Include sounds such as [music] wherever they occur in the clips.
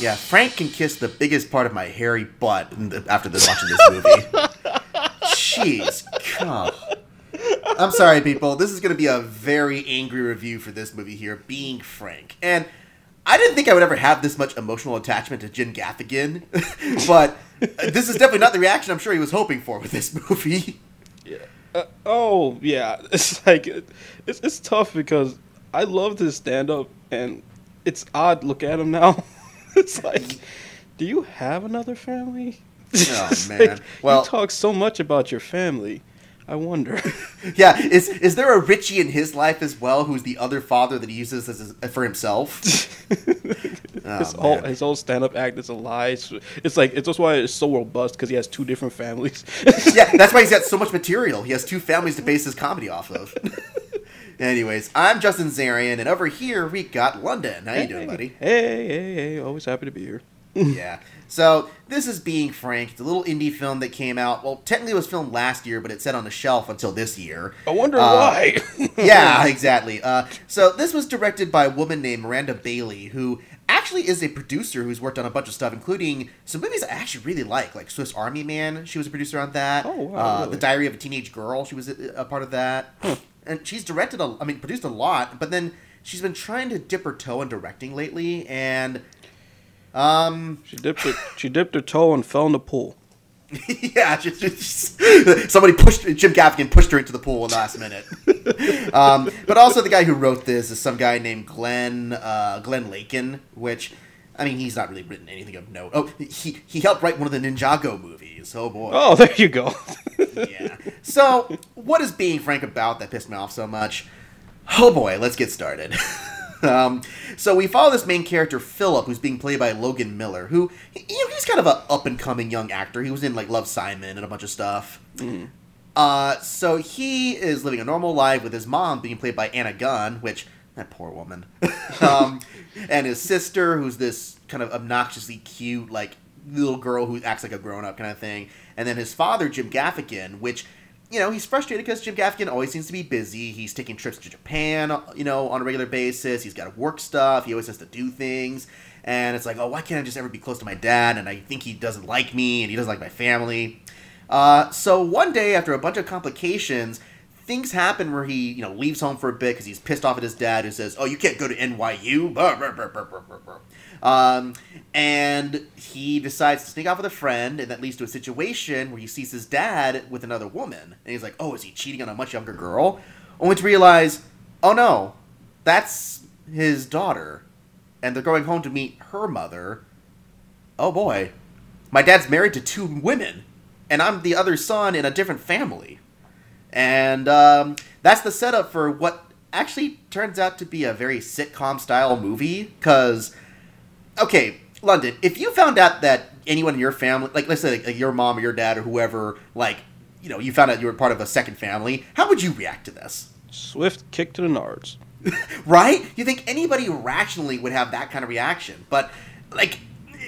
Yeah, Frank can kiss the biggest part of my hairy butt after the, watching this movie. Jeez, God. I'm sorry, people. This is going to be a very angry review for this movie here, Being Frank. And I didn't think I would ever have this much emotional attachment to Jim Gaffigan, [laughs] but this is definitely not the reaction I'm sure he was hoping for with this movie. Uh, oh yeah, [laughs] it's like it- it's it's tough because I love his stand up and it's odd look at him now. [laughs] [laughs] it's like, do you have another family? Oh, [laughs] man. like, Well- you talk so much about your family. I wonder. [laughs] Yeah, is is there a Richie in his life as well, who's the other father that he uses as his, for himself? Oh, his whole his whole stand up act is a lie. It's, it's like it's just why it's so robust because he has two different families. yeah, that's why he's got so much material. He has two families to base his comedy off of. Anyways, I'm Justin Zarian, and over here we got London. How you doing, buddy? Hey, hey, hey! Always happy to be here. [laughs] Yeah. So this is Being Frank. It's a little indie film that came out. Well, technically it was filmed last year, but it sat on the shelf until this year. I wonder Uh, why. [laughs] yeah, [laughs] exactly. Uh, so this was directed by a woman named Miranda Bailey, who actually is a producer who's worked on a bunch of stuff, including some movies I actually really like, like Swiss Army Man. She was a producer on that. Oh, wow, Uh, really? The Diary of a Teenage Girl. She was a, a part of that. And she's directed a, I mean, produced a lot, but then she's been trying to dip her toe in directing lately, and um, she dipped her she dipped her toe and fell in the pool. [laughs] yeah, just, just- somebody pushed Jim Gaffigan pushed her into the pool in the last minute. um, but also, the guy who wrote this is some guy named Glenn uh, Glenn Lakin, which I mean, he's not really written anything of note. Oh, he he helped write one of the Ninjago movies. Oh boy. Oh, there you go. [laughs] yeah. So, what is being frank about that pissed me off so much? Oh boy, let's get started. [laughs] um, so we follow this main character Philip, who's being played by Logan Miller, who you know he's kind of an up and coming young actor. He was in like Love Simon and a bunch of stuff. Uh, so he is living a normal life with his mom being played by Anna Gunn, which that poor woman, [laughs] um, and his sister, who's this kind of obnoxiously cute, like little girl who acts like a grown up kind of thing, and then his father, Jim Gaffigan, which you know he's frustrated because Jim Gaffigan always seems to be busy. He's taking trips to Japan, you know, on a regular basis. He's got to work stuff. He always has to do things. And it's like, oh, why can't I just ever be close to my dad? And I think he doesn't like me, and he doesn't like my family. Uh, so one day, after a bunch of complications, things happen where he, you know, leaves home for a bit because he's pissed off at his dad, who says, "Oh, you can't go to NYU." Um, and he decides to sneak off with a friend, and that leads to a situation where he sees his dad with another woman, and he's like, "Oh, is he cheating on a much younger girl?" Only to realize, "Oh no, that's his daughter," and they're going home to meet her mother. Oh boy, my dad's married to two women, and I'm the other son in a different family. And um, that's the setup for what actually turns out to be a very sitcom style movie. Because, okay, London, if you found out that anyone in your family, like let's say like, your mom or your dad or whoever, like, you know, you found out you were part of a second family, how would you react to this? Swift kick to the nards. [laughs] right? You think anybody rationally would have that kind of reaction, but like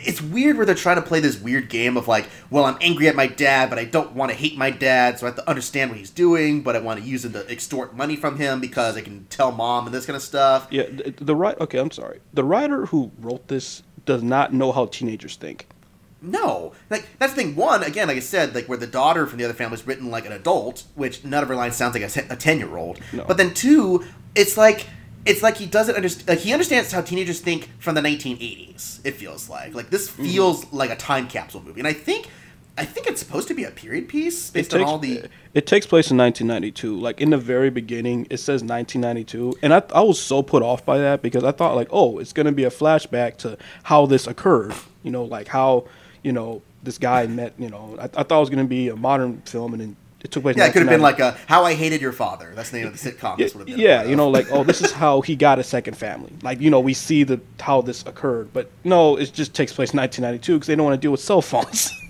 it's weird where they're trying to play this weird game of like, well, I'm angry at my dad, but I don't want to hate my dad, so I have to understand what he's doing, but I want to use him to extort money from him because I can tell mom and this kind of stuff. Yeah, the, the right. Okay, I'm sorry. The writer who wrote this does not know how teenagers think. No, like that's the thing. One, again, like I said, like where the daughter from the other family is written like an adult, which none of her lines sounds like a ten year old. No. But then two, it's like it's like he doesn't understand. Like he understands how teenagers think from the 1980s. It feels like like this Mm-hmm. feels like a time capsule movie, and I think I think it's supposed to be a period piece based takes, on all the. It takes place in 1992. Like in the very beginning, it says 1992, and I I was so put off by that because I thought like, oh, it's gonna be a flashback to how this occurred. You know, like how you know this guy met. You know, I, I thought it was gonna be a modern film, and then it took place. Yeah, it could have been like a "How I Hated Your Father." That's the name of the sitcom. Yeah, this would have been yeah, you know, like oh, this is how he got a second family. Like you know, we see the how this occurred, but no, it just takes place in 1992 because they don't want to deal with cell phones. [laughs]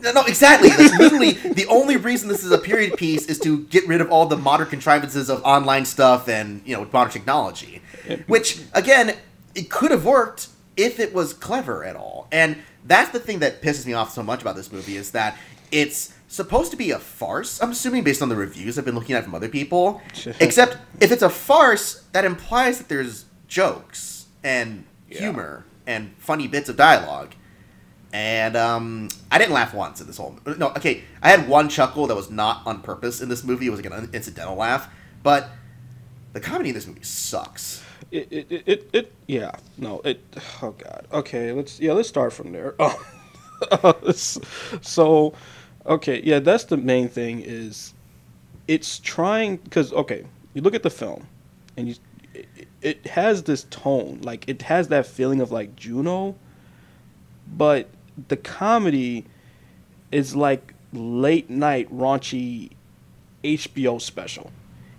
No, no, exactly. That's literally the only reason this is a period piece is to get rid of all the modern contrivances of online stuff and you know modern technology. Which again, it could have worked if it was clever at all. And that's the thing that pisses me off so much about this movie is that it's supposed to be a farce. I'm assuming based on the reviews I've been looking at from other people. Except if it's a farce, that implies that there's jokes and Yeah. humor and funny bits of dialogue and um, I didn't laugh once in this whole. No, okay, I had one chuckle that was not on purpose in this movie. It was like an incidental laugh, but the comedy in this movie sucks. it, it, it, it, it, yeah, no, it. Oh God. Okay, let's yeah, let's start from there. Oh, [laughs] so, okay, yeah, that's the main thing is, it's trying because okay, you look at the film, and you, it, it has this tone, like it has that feeling of like Juno, but the comedy is like late night raunchy HBO special.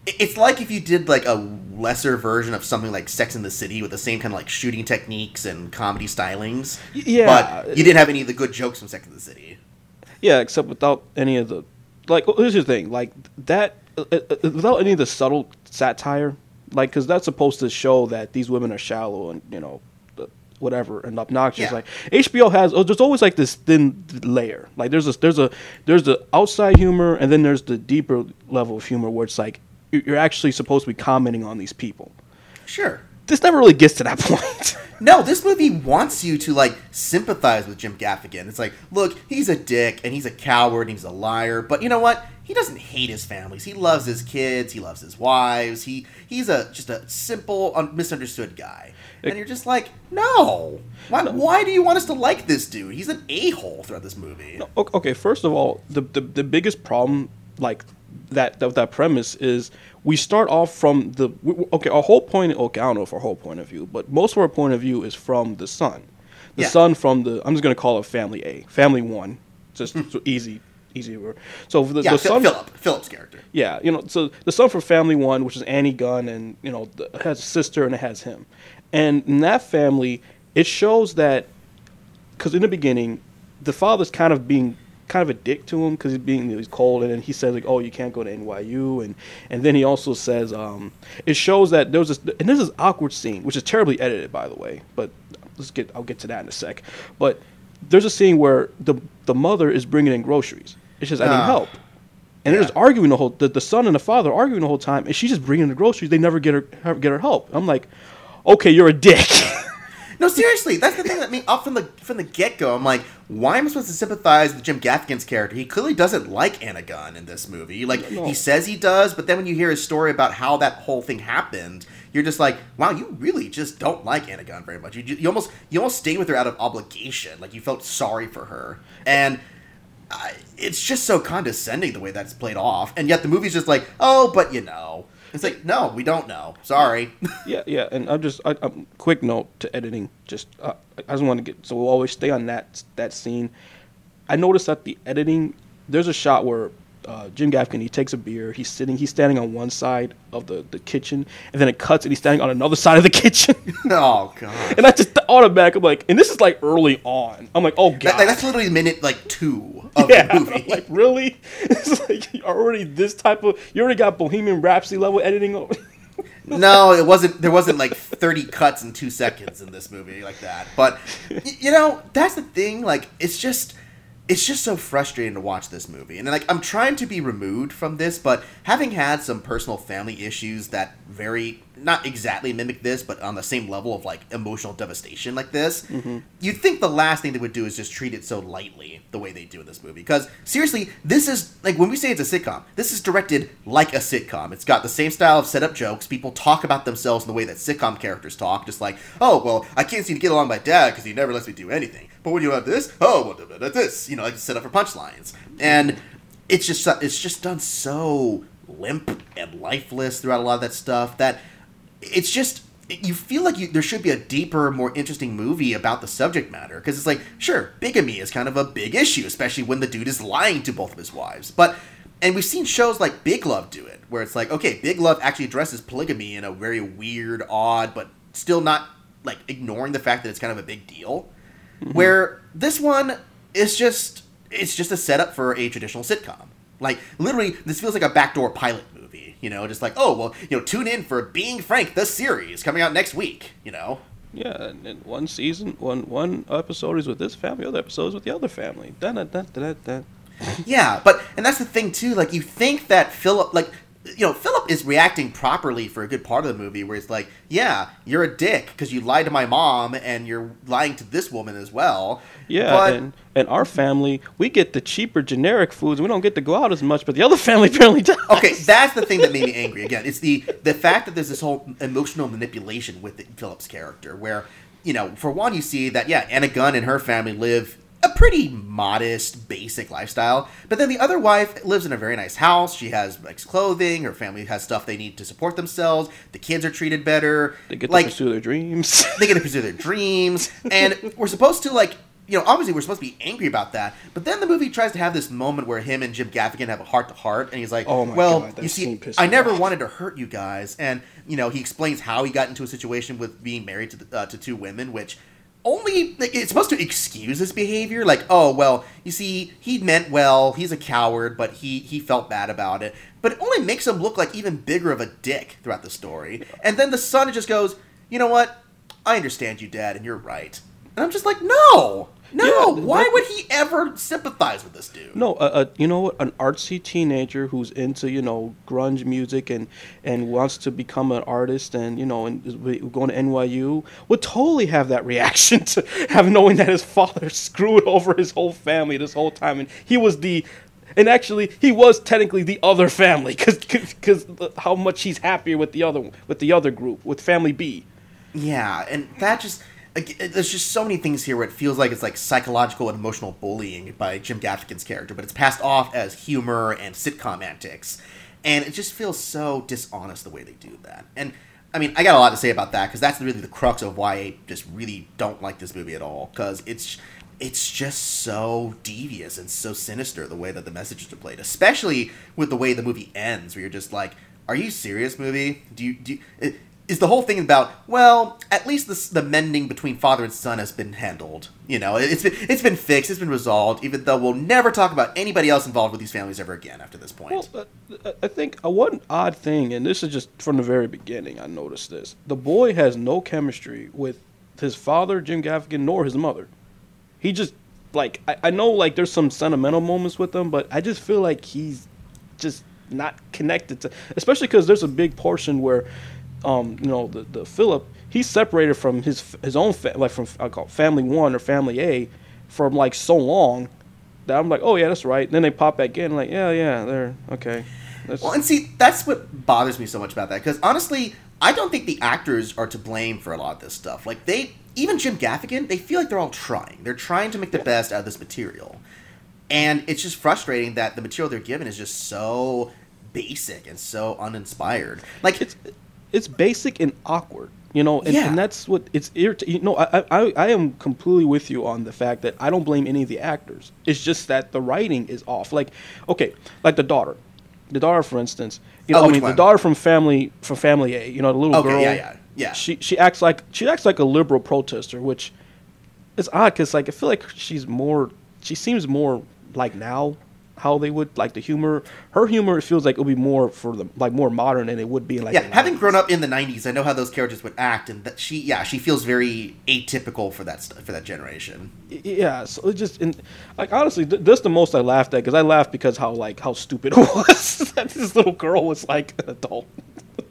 It's like if you did like a lesser version of something like Sex in the City with the same kind of like shooting techniques and comedy stylings. Yeah. but you didn't have any of the good jokes from Sex in the City. Yeah, except without any of the like. well, Here's the thing: like that, uh, uh, uh, without any of the subtle satire, like because that's supposed to show that these women are shallow and you know, uh, whatever and obnoxious. Yeah. Like HBO has, oh, there's always like this thin layer. Like there's a there's a there's the outside humor and then there's the deeper level of humor where it's like you're actually supposed to be commenting on these people. Sure. This never really gets to that [laughs] point. No, this movie wants you to like sympathize with Jim Gaffigan. It's like, look, he's a dick and he's a coward and he's a liar, but you know what? He doesn't hate his families. He loves his kids. He loves his wives. He he's a just a simple, un- misunderstood guy. And you're just like, no. Why, why do you want us to like this dude? He's an a hole throughout this movie. O- Okay, first of all, the, the the biggest problem like that that that premise is we start off from the w- w- okay our whole point okay I don't know if our whole point of view but most of our point of view is from the son, the Yeah. son from the I'm just gonna call it family A family one just hmm. so easy easy word. so for the. Yeah, the son Philip. Philip's character. yeah, you know, so the son from Family One, which is Annie Gunn, and you know, the, has a sister and it has him, and in that family, it shows that because in the beginning, the father's kind of being kind of a dick to him because he's being he's cold, and then he says like, "Oh, you can't go to NYU," and and then he also says, um, it shows that there was this and there's this awkward scene, which is terribly edited, by the way, but let's get I'll get to that in a sec, but there's a scene where the the mother is bringing in groceries. It's just I need Ah. help. And they're just arguing the whole the, the son and the father are arguing the whole time, and she's just bringing the groceries. They never get her get her help. I'm like, okay, you're a dick. [laughs] No, seriously, that's the thing that me up from the from the get go. I'm like, why am I supposed to sympathize with Jim Gaffigan's character? He clearly doesn't like Anna Gunn in this movie. Like No. he says he does, but then when you hear his story about how that whole thing happened, you're just like, wow, you really just don't like Anna Gunn very much. You, you almost you almost stay with her out of obligation. Like you felt sorry for her, and I, it's just so condescending the way that's played off. And yet the movie's just like, oh, but you know, it's like, no, we don't know. Sorry. yeah, yeah. And I'm just, I, I'm quick note to editing. Just, uh, I just want to get so we'll always stay on that that scene. I noticed that the editing, there's a shot where uh, Jim Gaffigan he takes a beer. He's sitting, he's standing on one side of the the kitchen, and then it cuts, and he's standing on another side of the [laughs] kitchen. [laughs] oh god. and I just automatic, I'm like, and this is like early on. I'm like, oh god. That, like, that's literally minute like two of [laughs] yeah, the movie. like really? It's like you're already this type of. You already got Bohemian Rhapsody level editing. no, it wasn't. There wasn't like thirty cuts in two seconds in this movie like that. But you know, that's the thing. Like, it's just, it's just so frustrating to watch this movie. And like, I'm trying to be removed from this, but having had some personal family issues that very not exactly mimic this, but on the same level of like emotional devastation like this, mm-hmm. you'd think the last thing they would do is just treat it so lightly the way they do in this movie. Because seriously, this is like when we say it's a sitcom, this is directed like a sitcom. It's got the same style of setup jokes. People talk about themselves in the way that sitcom characters talk, just like, oh well, I can't seem to get along with my dad because he never lets me do anything. But when you have this, oh well, that's this, you know, like set up for punchlines, and it's just it's just done so limp and lifeless throughout a lot of that stuff that it's just you feel like you, there should be a deeper, more interesting movie about the subject matter because it's like, sure, bigamy is kind of a big issue, especially when the dude is lying to both of his wives. But and we've seen shows like Big Love do it, where it's like, okay, Big Love actually addresses polygamy in a very weird, odd, but still not like ignoring the fact that it's kind of a big deal. Mm-hmm. Where this one is just it's just a setup for a traditional sitcom. Like literally, this feels like a backdoor pilot movie. You know, just like oh well, you know, tune in for Being Frank the series coming out next week. You know, Yeah, and, and one season, one one episode is with this family, other episode is with the other family. Dun, dun, dun. Yeah, but and that's the thing too. Like you think that Philip, like you know, Philip is reacting properly for a good part of the movie, where it's like, yeah, you're a dick because you lied to my mom and you're lying to this woman as well. Yeah, but and and our family, we get the cheaper generic foods. We don't get to go out as much, but the other [laughs] family apparently does. okay, that's the thing that made me angry. Again, it's the the fact that there's this whole emotional manipulation with Philip's character, where you know, for one, you see that yeah, Anna Gunn and her family live a pretty modest, basic lifestyle. But then the other wife lives in a very nice house. She has nice clothing. Her family has stuff they need to support themselves. The kids are treated better. They get to pursue their dreams. [laughs] they get to pursue their dreams, and we're supposed to like. You know, obviously we're supposed to be angry about that, but then the movie tries to have this moment where him and Jim Gaffigan have a heart to heart, and he's like, Oh my "Well, God, you see, I never off. wanted to hurt you guys," and you know, he explains how he got into a situation with being married to the, uh, to two women, which only like, it's supposed to excuse his behavior. Like, oh well, you see, he meant well. He's a coward, but he he felt bad about it. But it only makes him look like even bigger of a dick throughout the story. And then the son just goes, "You know what? I understand you, Dad, and you're right." And I'm just like, no, no. Yeah, why that- would he ever sympathize with this dude? No, uh, uh, you know what? An artsy teenager who's into you know grunge music and and wants to become an artist and you know and is going to NYU would totally have that reaction [laughs] to have knowing that his father [laughs] screwed over his whole family this whole time and he was the. And actually, he was technically the other family because because how much he's happier with the other with the other group with family B. Yeah, and that just like, there's just so many things here where it feels like it's like psychological and emotional bullying by Jim Gaffigan's character, but it's passed off as humor and sitcom antics, and it just feels so dishonest the way they do that. And I mean, I got a lot to say about that because that's really the crux of why I just really don't like this movie at all because it's it's just so devious and so sinister the way that the messages are played, especially with the way the movie ends, where you're just like, "Are you serious, movie? Do you do?" You, uh, is the whole thing about well at least the, the mending between father and son has been handled you know it's been it's been fixed it's been resolved even though we'll never talk about anybody else involved with these families ever again after this point Well, uh, I think uh, one odd thing, and this is just from the very beginning, I noticed this. The boy has no chemistry with his father, Jim Gaffigan, nor his mother. He just, like, I, I know, like, there's some sentimental moments with them, but I just feel like he's just not connected to, especially because there's a big portion where, um, you know, the, the Philip, he's separated from his his own, fa- like, from, I call it family one or family A, from, like, so long that I'm like, oh yeah, that's right. then they pop back in, like, yeah, yeah, they're okay. That's, well and see that's what bothers me so much about that because honestly i don't think the actors are to blame for a lot of this stuff. Like they even jim gaffigan they feel like they're all trying. They're trying to make the best out of this material. And it's just frustrating that the material they're given is just so basic and so uninspired. Like it's it's basic and awkward, you know, and, Yeah. and that's what it's irritating. You know, I, I I am completely with you on the fact that I don't blame any of the actors. It's just that the writing is off. Like, okay, like the daughter, the daughter, for instance. You know, Oh, I mean, one? the daughter from family from Family A. You know, the little Okay, girl. yeah, yeah, yeah. She she acts like she acts like a liberal protester, which is odd because like I feel like she's more. She seems more like now how they would like the humor. Her humor it feels like it would be more for the like more modern than it would be like yeah, having 90s. grown up in the '90s, I know how those characters would act, and that she, yeah, she feels very atypical for that for that generation. Yeah so it just and like honestly th- this the most i laughed at because i laughed because how like how stupid it [laughs] was that this little girl was like an adult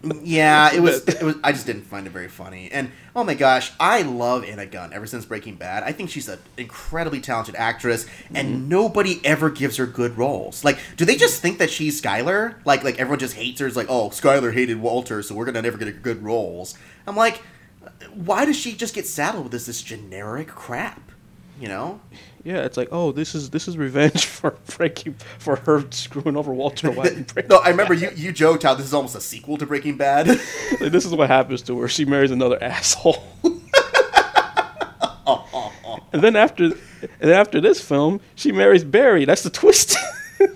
Yeah, it was. It was. I just didn't find it very funny. And oh my gosh, I love Anna Gunn ever since Breaking Bad. I think she's an incredibly talented actress, and mm-hmm. nobody ever gives her good roles. Like, do they just think that she's Skyler? Like, like everyone just hates her. It's like, oh, Skyler hated Walter, so we're gonna never get good roles. I'm like, why does she just get saddled with this this generic crap? You know? yeah it's like oh this is this is revenge [laughs] for frankie for her screwing over walter white Breaking [laughs] No, I remember you you joked how this is almost a sequel to Breaking Bad. Bad. [laughs] Like, this is what happens to her she marries another asshole and then after and then after this film she marries barry that's the twist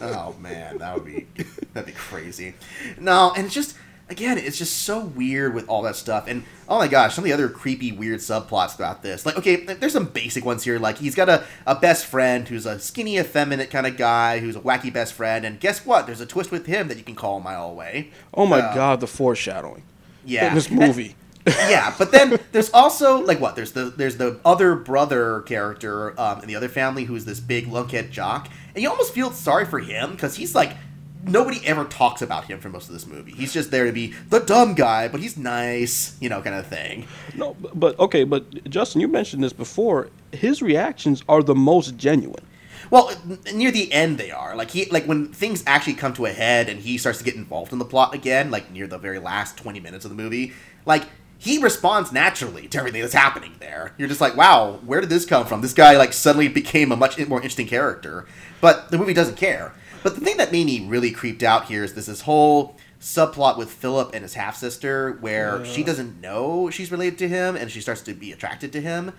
oh man, that would be that'd be crazy. No, and it's just again, it's just so weird with all that stuff. And oh my gosh, some of the other creepy, weird subplots about this. Like, okay, there's some basic ones here. Like, he's got a, a best friend who's a skinny, effeminate kind of guy who's a wacky best friend. And guess what? There's a twist with him that you can call a mile away. Oh my Uh, god, the foreshadowing Yeah. in this movie. [laughs] yeah, but then there's also like what? There's the there's the other brother character um, in the other family who's this big lunkhead jock, and you almost feel sorry for him because he's like nobody ever talks about him for most of this movie. He's just there to be the dumb guy, but he's nice, you know, kind of thing. No, but- okay, but Justin, you mentioned this before. His reactions are the most genuine. Well, near the end they are like he like when things actually come to a head and he starts to get involved in the plot again, like near the very last twenty minutes of the movie, like he responds naturally to everything that's happening there. You're just like, wow, where did this come from? This guy like suddenly became a much more interesting character, but the movie doesn't care. But the thing that made me really creeped out here is this this whole subplot with Philip and his half sister, where she doesn't know she's related to him and she starts to be attracted to him,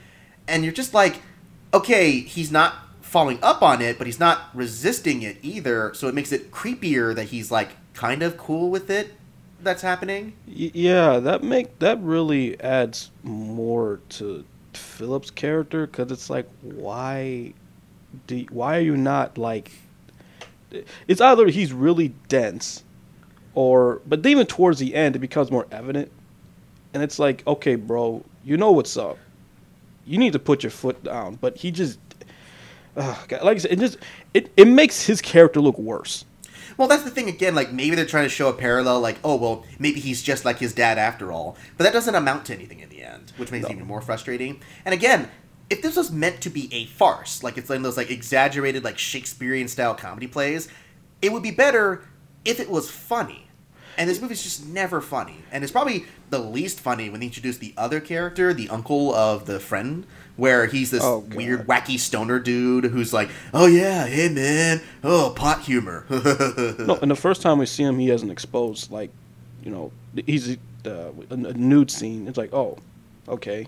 and you're just like, okay, he's not following up on it, but he's not resisting it either. So it makes it creepier that he's like kind of cool with it. That's happening. Yeah, that make that really adds more to Philip's character because it's like, why, do why are you not like? It's either he's really dense, or but even towards the end it becomes more evident, and it's like, okay, bro, you know what's up. You need to put your foot down, but he just, uh, like I said, it just it, it makes his character look worse. Well, that's the thing again. Like maybe they're trying to show a parallel. Like, oh well, maybe he's just like his dad after all. But that doesn't amount to anything in the end, which makes it even more frustrating. And again, if this was meant to be a farce, like it's like those like exaggerated like Shakespearean style comedy plays, it would be better if it was funny. And this movie's just never funny. And it's probably the least funny when they introduce the other character, the uncle of the friend, where he's this Oh, weird, wacky stoner dude who's like, oh yeah, hey man, oh, pot humor. [laughs] No, and the first time we see him, he hasn't exposed like, you know, he's uh, a, a nude scene. It's like, oh, okay.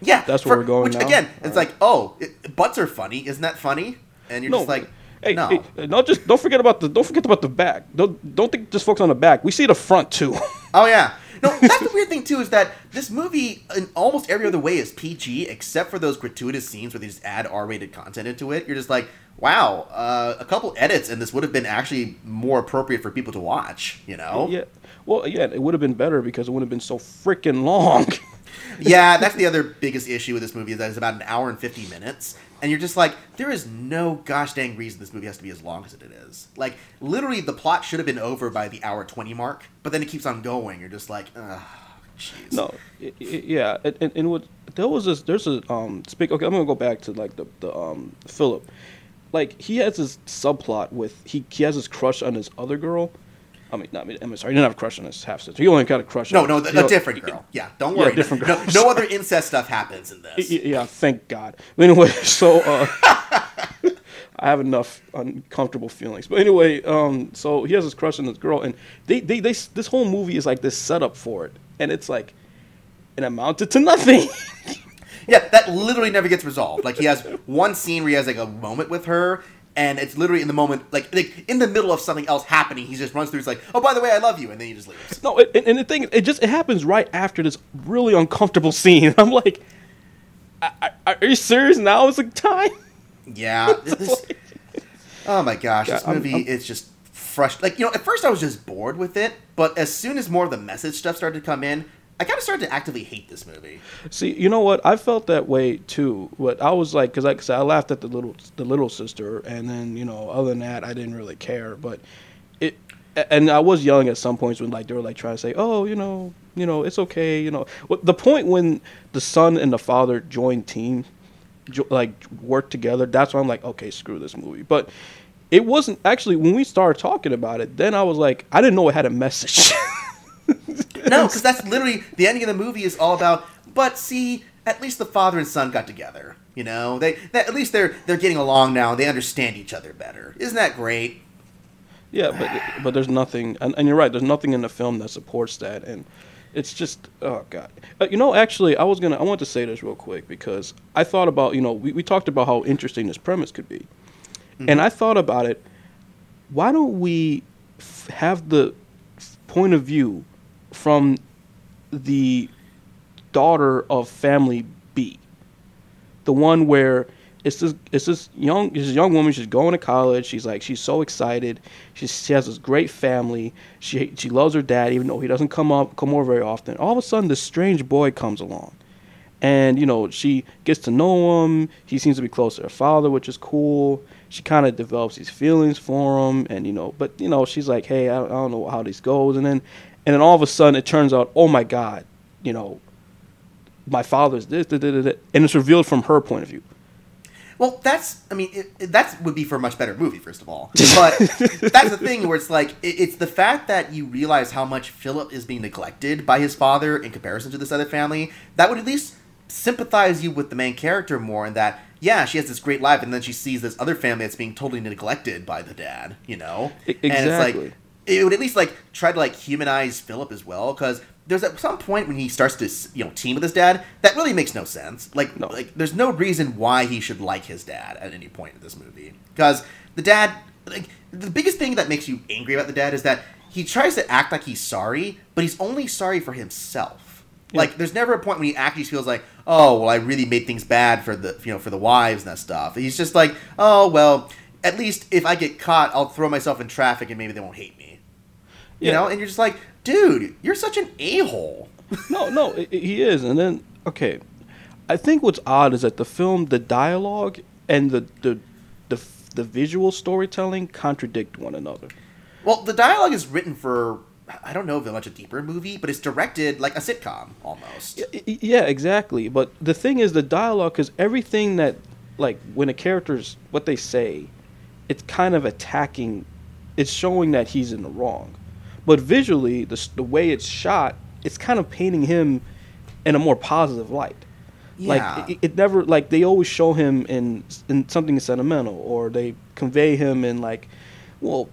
Yeah, That's where we're going Which now? again, it's Alright. like, oh, it, butts are funny. Isn't that funny? And you're no, just like, hey, no. hey, not just don't forget about the don't forget about the back. Don't don't think just focus on the back. We see the front too. [laughs] Oh yeah. No, that's the weird thing too is that this movie, in almost every other way, is PG except for those gratuitous scenes where they just add R-rated content into it. You're just like, wow, uh, a couple edits and this would have been actually more appropriate for people to watch. You know? yeah. Well, yeah, it would have been better because it would have been so freaking long. [laughs] yeah, that's the other biggest issue with this movie is that it's about an hour and 50 minutes. And you're just like, there is no gosh dang reason this movie has to be as long as it is. Like, literally, the plot should have been over by the hour 20 mark, but then it keeps on going. You're just like, jeez. No, i- i- yeah, and, and, what there was this. There's a um. Speak. Okay, I'm gonna go back to like the the um Philip. Like he has this subplot with he he has his crush on his other girl. I mean, not, I'm sorry, he didn't have a crush on his half sister. He only got a crush. No, on no, a know, different girl. Yeah, don't worry. Yeah, different no, girl. no other incest stuff happens in this. Yeah, thank God. Anyway, [laughs] so uh, [laughs] I have enough uncomfortable feelings. But anyway, um, so he has this crush on this girl, and they, they, they, this whole movie is like this setup for it, and it's like, it amounted to nothing. [laughs] Yeah, that literally never gets resolved. Like, he has one scene where he has, like, a moment with her, and it's literally in the moment, like, like in the middle of something else happening, he just runs through, it's like, oh, by the way, I love you, and then he just leaves. no, it, and, and the thing, it just it happens right after this really uncomfortable scene. [laughs] I'm like, I, I, are you serious? Now is the time. Yeah. [laughs] This, oh my gosh, this Yeah, I'm- movie I'm- is just frustrating. Like, you know, at first I was just bored with it, but as soon as more of the message stuff started to come in, I kind of started to actively hate this movie. See, you know what? I felt that way too. What I was like, because like I said, I laughed at the little the little sister, and then you know, other than that, I didn't really care. But it, and I was yelling at some points when like they were like trying to say, oh, you know, you know, it's okay, you know. The point when the son and the father joined team, like work together? That's why I'm like, okay, screw this movie. But it wasn't actually when we started talking about it. Then I was like, I didn't know it had a message. [laughs] [laughs] No, because that's literally the ending of the movie is all about. But see, at least the father and son got together. You know, they, they at least they're they're getting along now. They understand each other better. Isn't that great? Yeah, but but there's nothing, and, and you're right. There's nothing in the film that supports that, and it's just oh god. Uh, you know, actually, I was gonna I want to say this real quick because I thought about you know we, we talked about how interesting this premise could be, and I thought about it. why don't we f- have the point of view from the daughter of family B, the one where it's this it's this young this young woman. She's going to college. She's like she's so excited. She she has this great family. She she loves her dad, even though he doesn't come up come over very often. All of a sudden, this strange boy comes along, and you know she gets to know him. He seems to be close to her father, which is cool. She kind of develops these feelings for him, and you know, but you know, she's like, hey, I I don't know how this goes, and then and then all of a sudden, it turns out, oh my god, you know, my father's this, da, da, da, da, and it's revealed from her point of view. Well, that's I mean it, that would be for a much better movie, first of all. But [laughs] that's the thing where it's like it, it's the fact that you realize how much Philip is being neglected by his father in comparison to this other family that would at least sympathize you with the main character more. And that yeah, she has this great life, and then she sees this other family that's being totally neglected by the dad. You know, E- and it's exactly. like it would at least like try to like humanize Philip as well because there's at some point when he starts to you know team with his dad that really makes no sense. Like No. like there's no reason why he should like his dad at any point in this movie because the dad like the biggest thing that makes you angry about the dad is that he tries to act like he's sorry but he's only sorry for himself. Like there's never a point when he actually feels like oh well i really made things bad for the you know for the wives and that stuff. He's just like oh well at least if i get caught i'll throw myself in traffic and maybe they won't hate me you Yeah. know and you're just like dude you're such an a-hole [laughs] no, no, i i- he is. And then, okay, I think what's odd is that the film, the dialogue and the the the, the visual storytelling contradict one another. well the dialogue is written for i don't know if it's much a deeper movie but it's directed like a sitcom almost Yeah, exactly. But the thing is, the dialogue, because everything that, like, when a character's what they say, it's kind of attacking, it's showing that he's in the wrong. But visually, the the way it's shot, it's kind of painting him in a more positive light. Yeah. Like it, it never like they always show him in in something sentimental, or they convey him in like, well,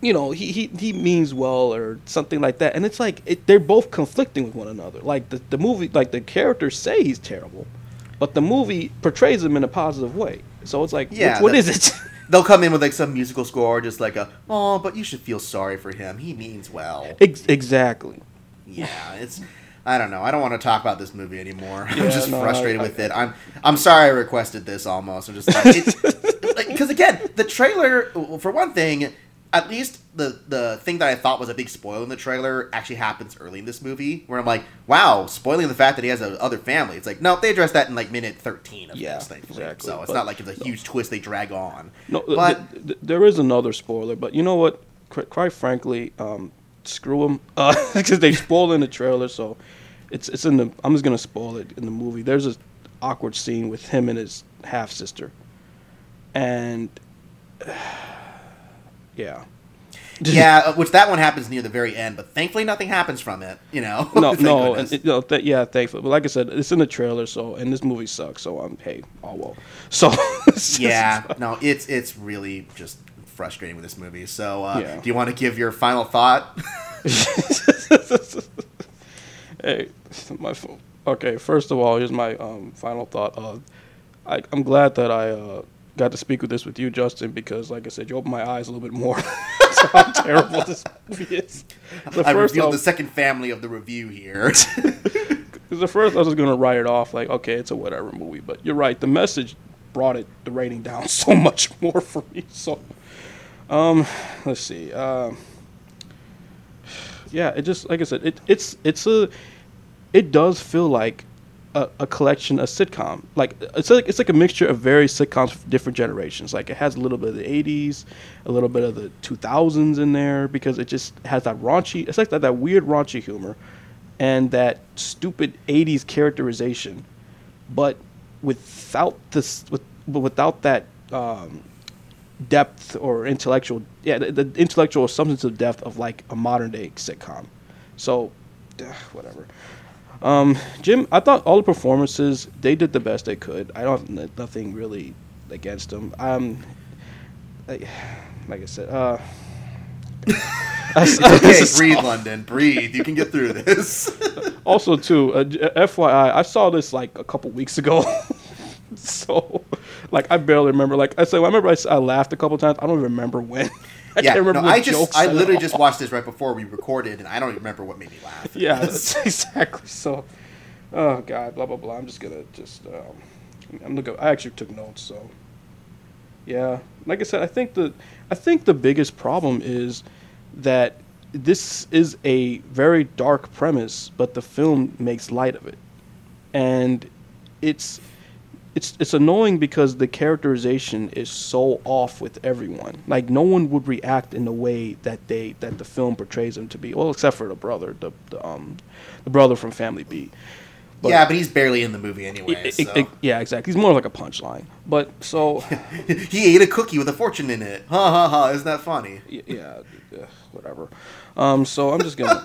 you know, he, he, he means well or something like that. And it's like it, they're both conflicting with one another. Like the, the movie, like the characters say he's terrible, but the movie portrays him in a positive way. So it's like, Yeah, which, what that- is it? [laughs] they'll come in with like some musical score just like a oh but you should feel sorry for him. He means well. Ex- exactly. yeah it's i don't know. I don't want to talk about this movie anymore. I'm just no, frustrated I- with it. I'm i'm sorry i requested this almost. I'm just like because [laughs] again the trailer for one thing at least the the thing that i thought was a big spoiler in the trailer actually happens early in this movie where i'm like wow spoiling the fact that he has a other family it's like no they address that in like minute 13 of Yeah, this thing. exactly, so it's but- not like it's a huge twist they drag on No, but th- th- there is another spoiler, but you know what? Qu- quite frankly, um, screw them because [laughs] they spoiled in the trailer. So it's it's in the. I'm just gonna spoil it in the movie. There's a awkward scene with him and his half sister, and yeah. yeah, [laughs] uh, which that one happens near the very end, but thankfully nothing happens from it. You know, [laughs] no, no, and, you know, th- yeah, thankfully. But like I said, it's in the trailer, so and this movie sucks. So I'm hey, oh well. [laughs] So yeah, no, it's it's really just frustrating with this movie. So, uh, Yeah. do you want to give your final thought? hey, my pho- okay. First of all, here's my um, final thought. Uh, I, I'm glad that I uh, got to speak with this with you, Justin, because like I said, you opened my eyes a little bit more [laughs] to how terrible this movie is. The I first, revealed the second family of the review here. Because [laughs] [laughs] the first I was gonna write it off like, okay, it's a whatever movie, but you're right. The message brought it the rating down so much more for me. So, um, let's see. Um, [sighs] yeah, it just like I said, it it's it's a it does feel like a, a collection, a sitcom. Like it's like it's like a mixture of various sitcoms from different generations. Like it has a little bit of the '80s, a little bit of the 2000s in there because it just has that raunchy. It's like that, that weird raunchy humor, and that stupid '80s characterization, but without this, with without that. Um, depth or intellectual yeah the, the intellectual substantive depth of like a modern day sitcom so ugh, whatever um jim i thought all the performances they did the best they could. I don't nothing really against them. Um like, like i said uh [laughs] okay, breathe, London, breathe. You can get through this. [laughs] also too uh, fyi i saw this like a couple weeks ago. [laughs] So like i barely remember. Like i said i remember I, I laughed a couple times. I don't remember when [laughs] I yeah, remember no, what I just I literally all. just watched this right before we recorded, and I don't even remember what made me laugh. [laughs] Yeah, that's [laughs] exactly. So, oh god, blah blah blah. I'm just gonna just. Um, I'm looking. I actually took notes, so. Yeah, like I said, I think the I think the biggest problem is that this is a very dark premise, but the film makes light of it, and it's it's it's annoying because the characterization is so off with everyone. Like no one would react in the way that they that the film portrays them to be. Well, except for the brother, the, the um the brother from Family B. But- yeah, but he's barely in the movie anyway. It- so. it- it- yeah, exactly. He's more like a punchline. But so [laughs] he ate a cookie with a fortune in it. Ha ha ha! Isn't that funny? yeah, uh, whatever. Um, so I'm just gonna.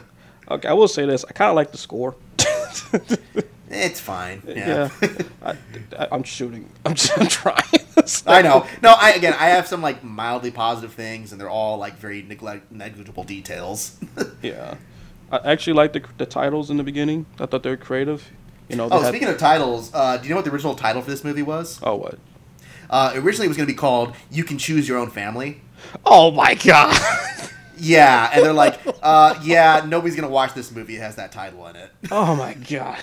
[laughs] okay, I will say this. I kind of like the score. [laughs] It's fine. yeah, Yeah. [laughs] I, I'm shooting. [laughs] I'm, I'm trying. [laughs] I know. No, I again, I have some like mildly positive things, and they're all like very neglect- negligible details. Yeah, I actually like the the titles in the beginning. I thought they were creative. You know. Oh, had, speaking of titles, uh, do you know what the original title for this movie was? Oh what? Uh, originally, it was going to be called "You Can Choose Your Own Family." Oh my god. Yeah, and they're like, uh, "Yeah, nobody's going to watch this movie. It has that title in it." oh my god.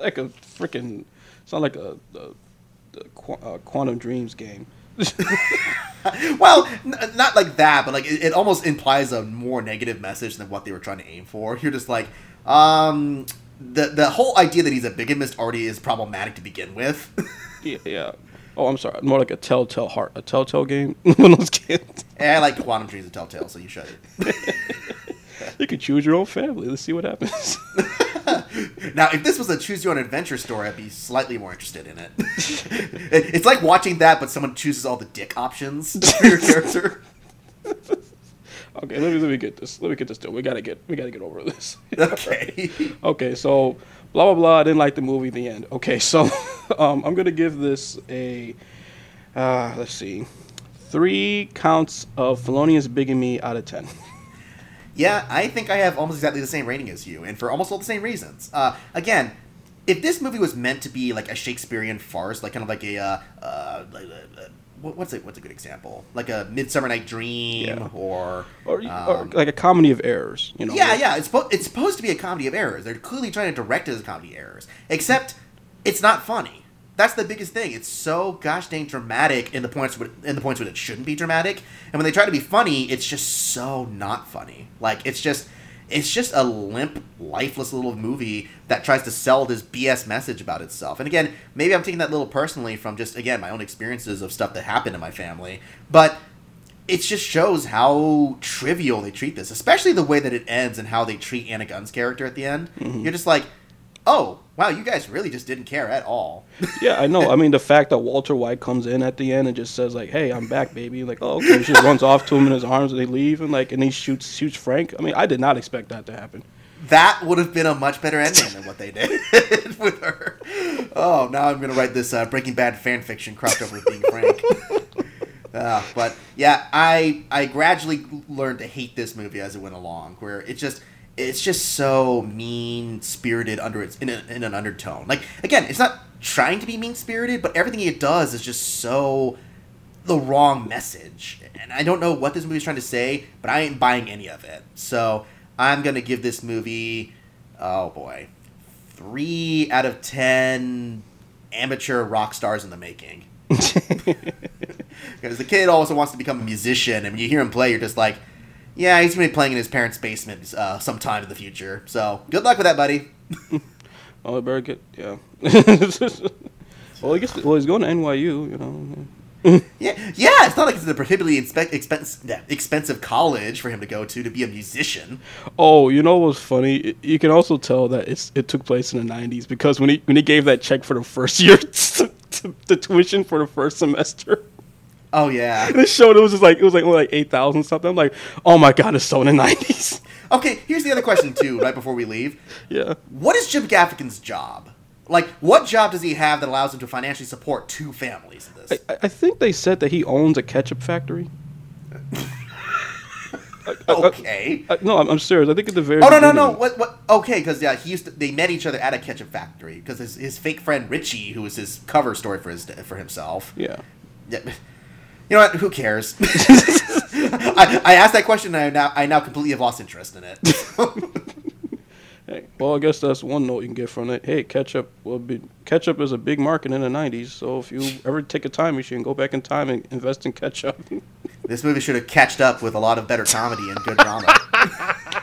Like a freaking. It's not like a, a, a qu- uh, Quantic Dreams game. [laughs] well, n- not like that, but like it, it almost implies a more negative message than what they were trying to aim for. You're just like, um, the the whole idea that he's a bigamist already is problematic to begin with. [laughs] yeah, yeah. Oh, I'm sorry. More like a telltale heart, a telltale game. Of those kids. and I like Quantic Dreams and Telltale, so you shut it. [laughs] You can choose your own family. Let's see what happens. [laughs] Now, if this was a choose your own adventure story, I'd be slightly more interested in it. It- [laughs] it's like watching that, but someone chooses all the dick options [laughs] for your character. okay, let me let me get this. Let me get this done. We gotta get we gotta get over this. Okay. Okay, so blah blah blah. I didn't like the movie. The end. Okay, so um, I'm gonna give this a uh, let's see, three counts of felonious bigamy out of ten. Yeah, I think I have almost exactly the same rating as you, and for almost all the same reasons. Uh, again, if this movie was meant to be like a Shakespearean farce, like kind of like a uh, uh, like, uh, what- what's a what's a good example? Like a Midsummer Night Dream, Yeah. or Or, or um, like a comedy of errors, you know? yeah, yeah. It's supposed it's supposed to be a comedy of errors. They're clearly trying to direct it as a comedy of errors, except it's not funny. That's the biggest thing. It's so gosh dang dramatic in the points when, in the points when it shouldn't be dramatic, and when they try to be funny, it's just so not funny. Like it's just it's just a limp, lifeless little movie that tries to sell this BS message about itself. And again, maybe I'm taking that little personally from just again my own experiences of stuff that happened in my family, but it just shows how trivial they treat this, especially the way that it ends and how they treat Anna Gunn's character at the end. Mm-hmm. You're just like, oh, wow, you guys really just didn't care at all. [laughs] Yeah, I know. I mean, the fact that Walter White comes in at the end and just says like, "Hey, I'm back, baby." Like, oh, okay. She runs off to him in his arms and they leave, and like, and he shoots shoots Frank. I mean, I did not expect that to happen. that would have been a much better ending than what they did [laughs] with her. Oh, now I'm going to write this uh, Breaking Bad fan fiction crossed over with being Frank. [laughs] Uh, but yeah, I I gradually learned to hate this movie as it went along, where it just it's just so mean spirited under its in, a, in an undertone. Like again, it's not trying to be mean spirited, but everything it does is just so the wrong message. And I don't know what this movie's trying to say, but I ain't buying any of it. So I'm gonna give this movie, oh boy, three out of ten amateur rock stars in the making. [laughs] [laughs] Because the kid also wants to become a musician, and when you hear him play, you're just like, yeah, he's gonna be playing in his parents' basement uh, sometime in the future. So good luck with that, buddy. Oh, I better get yeah. [laughs] well, I guess well he's going to NYU, you know. [laughs] Yeah, yeah. It's not like it's a prohibitively inspe- expense- yeah, expensive college for him to go to to be a musician. Oh, you know what's funny? It- You can also tell that it's it took place in the '90s because when he when he gave that check for the first [laughs] year, the tuition for the first semester, Oh yeah. [laughs] this show it was just like it was like only like eight thousand something. I'm like, oh my god, it's so in the '90s. [laughs] Okay, here's the other question too. Right before we leave, [laughs] Yeah. what is Jim Gaffigan's job? Like, what job does he have that allows him to financially support two families in this? I, I think they said that he owns a ketchup factory. okay. Uh, no, I'm, I'm serious. I think at the very Oh no no no! What what? Okay, because yeah, he used to, they met each other at a ketchup factory because his, his fake friend Richie, who was his cover story for his for himself. Yeah. Yeah, You know what? Who cares? [laughs] I, I asked that question, and I now I now completely have lost interest in it. Hey, [laughs] well, I guess that's one note you can get from it. Hey, ketchup will be ketchup is a big market in the '90s. So if you ever take a time machine, go back in time and invest in ketchup. this movie should have catched up with a lot of better comedy and good drama. [laughs]